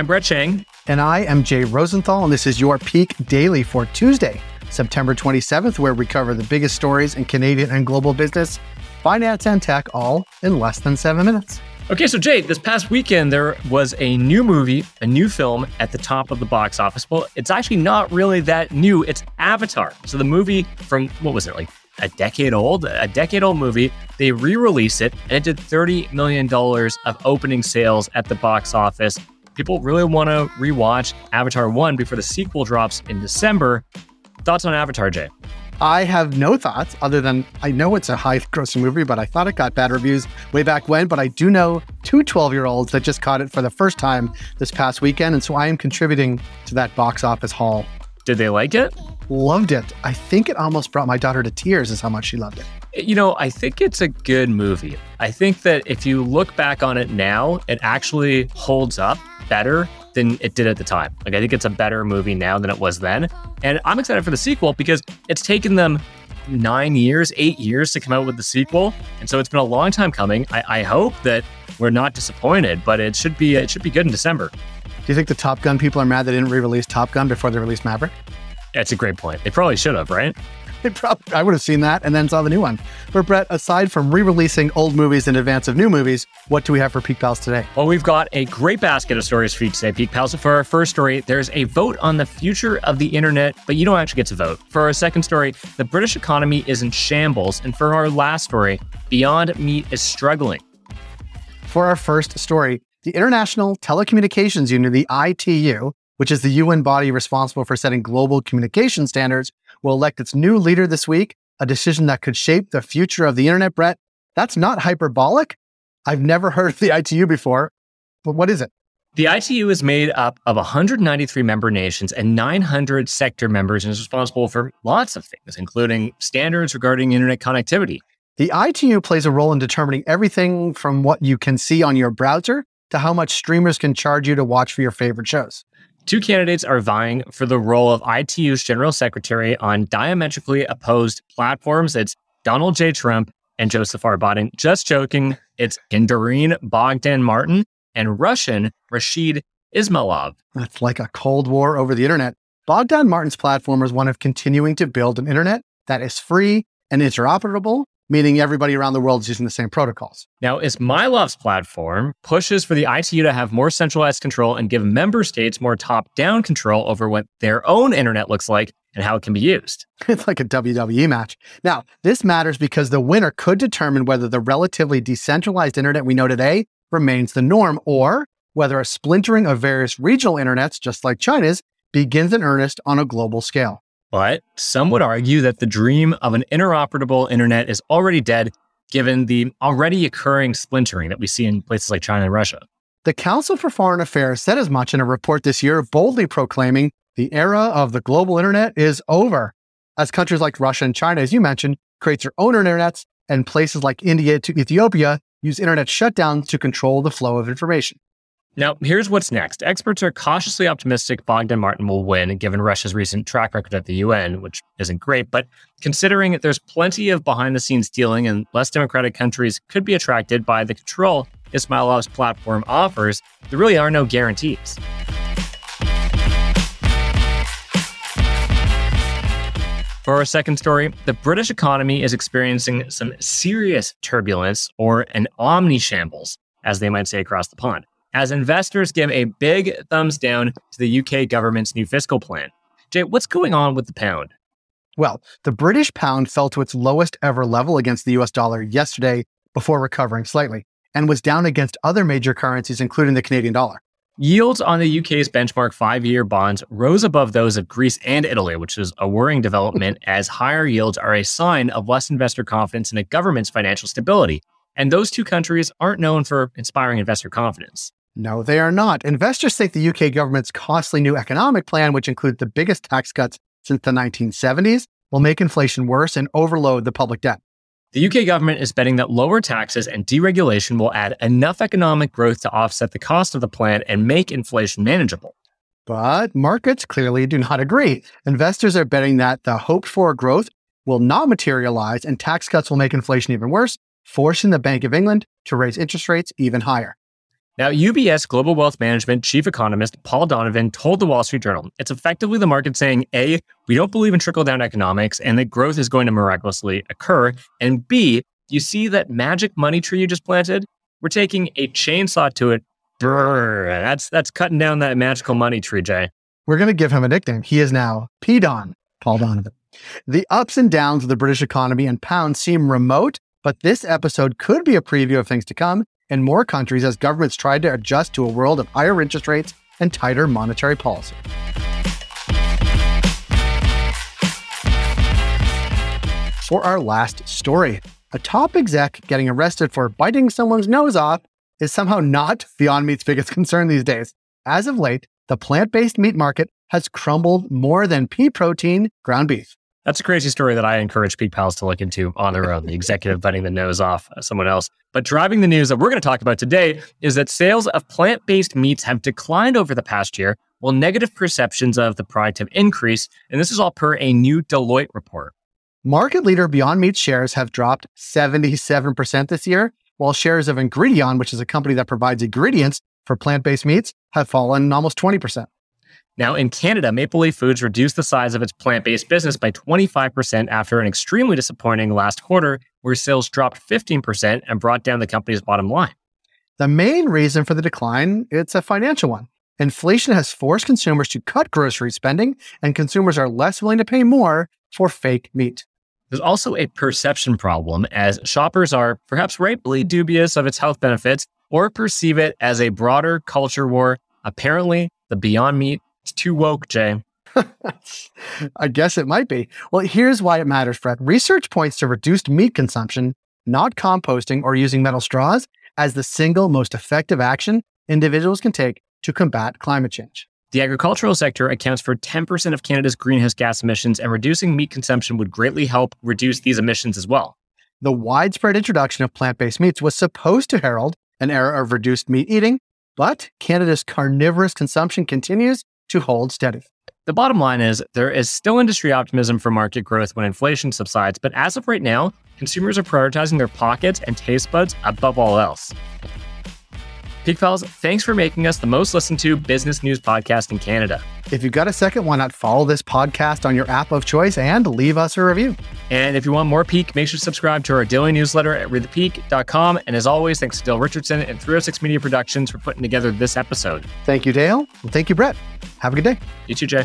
I'm Brett Chang. And I am Jay Rosenthal, and this is your Peak Daily for Tuesday, September 27th, where we cover the biggest stories in Canadian and global business, finance, and tech, all in less than seven minutes. Okay, so Jay, this past weekend there was a new movie, a new film at the top of the box office. Well, it's actually not really that new. It's Avatar. So the movie from what was it like a decade old, a decade old movie. They re-released it and it did 30 million dollars of opening sales at the box office. People really want to rewatch Avatar 1 before the sequel drops in December. Thoughts on Avatar, Jay? I have no thoughts other than I know it's a high grossing movie, but I thought it got bad reviews way back when. But I do know two 12 year olds that just caught it for the first time this past weekend. And so I am contributing to that box office haul. Did they like it? Loved it. I think it almost brought my daughter to tears, is how much she loved it. You know, I think it's a good movie. I think that if you look back on it now, it actually holds up better than it did at the time. Like, I think it's a better movie now than it was then. And I'm excited for the sequel because it's taken them nine years, eight years to come out with the sequel. And so it's been a long time coming. I, I hope that we're not disappointed, but it should be it should be good in December. Do you think the Top Gun people are mad they didn't re-release Top Gun before they released Maverick? That's a great point. They probably should have, right? probably, I would have seen that and then saw the new one. But Brett, aside from re-releasing old movies in advance of new movies, what do we have for Peak Pals today? Well, we've got a great basket of stories for you today, Peak Pals. For our first story, there's a vote on the future of the internet, but you don't actually get to vote. For our second story, the British economy is in shambles. And for our last story, Beyond Meat is struggling. For our first story, the International Telecommunications Union, the ITU, which is the UN body responsible for setting global communication standards, will elect its new leader this week, a decision that could shape the future of the internet, Brett. That's not hyperbolic. I've never heard of the ITU before, but what is it? The ITU is made up of 193 member nations and 900 sector members and is responsible for lots of things, including standards regarding internet connectivity. The ITU plays a role in determining everything from what you can see on your browser to how much streamers can charge you to watch for your favorite shows. Two candidates are vying for the role of ITU's general secretary on diametrically opposed platforms. It's Donald J. Trump and Joseph R. Biden. Just joking. It's Doreen Bogdan Martin and Russian Rashid Ismailov. That's like a Cold War over the internet. Bogdan Martin's platform is one of continuing to build an internet that is free and interoperable meaning everybody around the world is using the same protocols. Now, Ismailov's platform pushes for the ITU to have more centralized control and give member states more top down control over what their own internet looks like and how it can be used. It's like a WWE match. Now, this matters because the winner could determine whether the relatively decentralized internet we know today remains the norm or whether a splintering of various regional internets, just like China's, begins in earnest on a global scale. But some would argue that the dream of an interoperable internet is already dead, given the already occurring splintering that we see in places like China and Russia. The Council for Foreign Affairs said as much in a report this year, boldly proclaiming the era of the global internet is over. As countries like Russia and China, as you mentioned, create their own internets, and places like India to Ethiopia use internet shutdowns to control the flow of information. Now, here's what's next. Experts are cautiously optimistic Bogdan Martin will win, given Russia's recent track record at the UN, which isn't great. But considering there's plenty of behind the scenes dealing and less democratic countries could be attracted by the control Ismailov's platform offers, there really are no guarantees. For our second story, the British economy is experiencing some serious turbulence or an omnishambles, as they might say across the pond as investors give a big thumbs down to the UK government's new fiscal plan. Jay, what's going on with the pound? Well, the British pound fell to its lowest ever level against the US dollar yesterday before recovering slightly and was down against other major currencies, including the Canadian dollar. Yields on the UK's benchmark five year bonds rose above those of Greece and Italy, which is a worrying development as higher yields are a sign of less investor confidence in a government's financial stability. And those two countries aren't known for inspiring investor confidence. No, they are not. Investors think the UK government's costly new economic plan, which includes the biggest tax cuts since the 1970s, will make inflation worse and overload the public debt. The UK government is betting that lower taxes and deregulation will add enough economic growth to offset the cost of the plan and make inflation manageable. But markets clearly do not agree. Investors are betting that the hoped for growth will not materialize and tax cuts will make inflation even worse, forcing the Bank of England to raise interest rates even higher. Now, UBS Global Wealth Management chief economist Paul Donovan told the Wall Street Journal it's effectively the market saying A, we don't believe in trickle down economics and that growth is going to miraculously occur. And B, you see that magic money tree you just planted? We're taking a chainsaw to it. That's, that's cutting down that magical money tree, Jay. We're going to give him a nickname. He is now P Don, Paul Donovan. The ups and downs of the British economy and pound seem remote, but this episode could be a preview of things to come in more countries as governments tried to adjust to a world of higher interest rates and tighter monetary policy. For our last story, a top exec getting arrested for biting someone's nose off is somehow not Beyond Meat's biggest concern these days. As of late, the plant based meat market has crumbled more than pea protein ground beef. That's a crazy story that I encourage Peak Pals to look into on their own. The executive biting the nose off someone else. But driving the news that we're going to talk about today is that sales of plant based meats have declined over the past year, while negative perceptions of the product have increased. And this is all per a new Deloitte report. Market leader Beyond Meat shares have dropped 77% this year, while shares of Ingredion, which is a company that provides ingredients for plant based meats, have fallen almost 20%. Now, in Canada, Maple Leaf Foods reduced the size of its plant based business by 25% after an extremely disappointing last quarter, where sales dropped 15% and brought down the company's bottom line. The main reason for the decline, it's a financial one. Inflation has forced consumers to cut grocery spending, and consumers are less willing to pay more for fake meat. There's also a perception problem, as shoppers are perhaps rightfully dubious of its health benefits or perceive it as a broader culture war. Apparently, the Beyond Meat is too woke, Jay. I guess it might be. Well, here's why it matters, Brett. Research points to reduced meat consumption, not composting or using metal straws, as the single most effective action individuals can take to combat climate change. The agricultural sector accounts for 10% of Canada's greenhouse gas emissions, and reducing meat consumption would greatly help reduce these emissions as well. The widespread introduction of plant based meats was supposed to herald an era of reduced meat eating, but Canada's carnivorous consumption continues to hold steady. The bottom line is there is still industry optimism for market growth when inflation subsides, but as of right now, consumers are prioritizing their pockets and taste buds above all else. Peak Pals, thanks for making us the most listened to business news podcast in Canada. If you've got a second, why not follow this podcast on your app of choice and leave us a review? And if you want more Peak, make sure to subscribe to our daily newsletter at readthepeak.com. And as always, thanks to Dale Richardson and 306 Media Productions for putting together this episode. Thank you, Dale. And thank you, Brett. Have a good day. You too, Jay.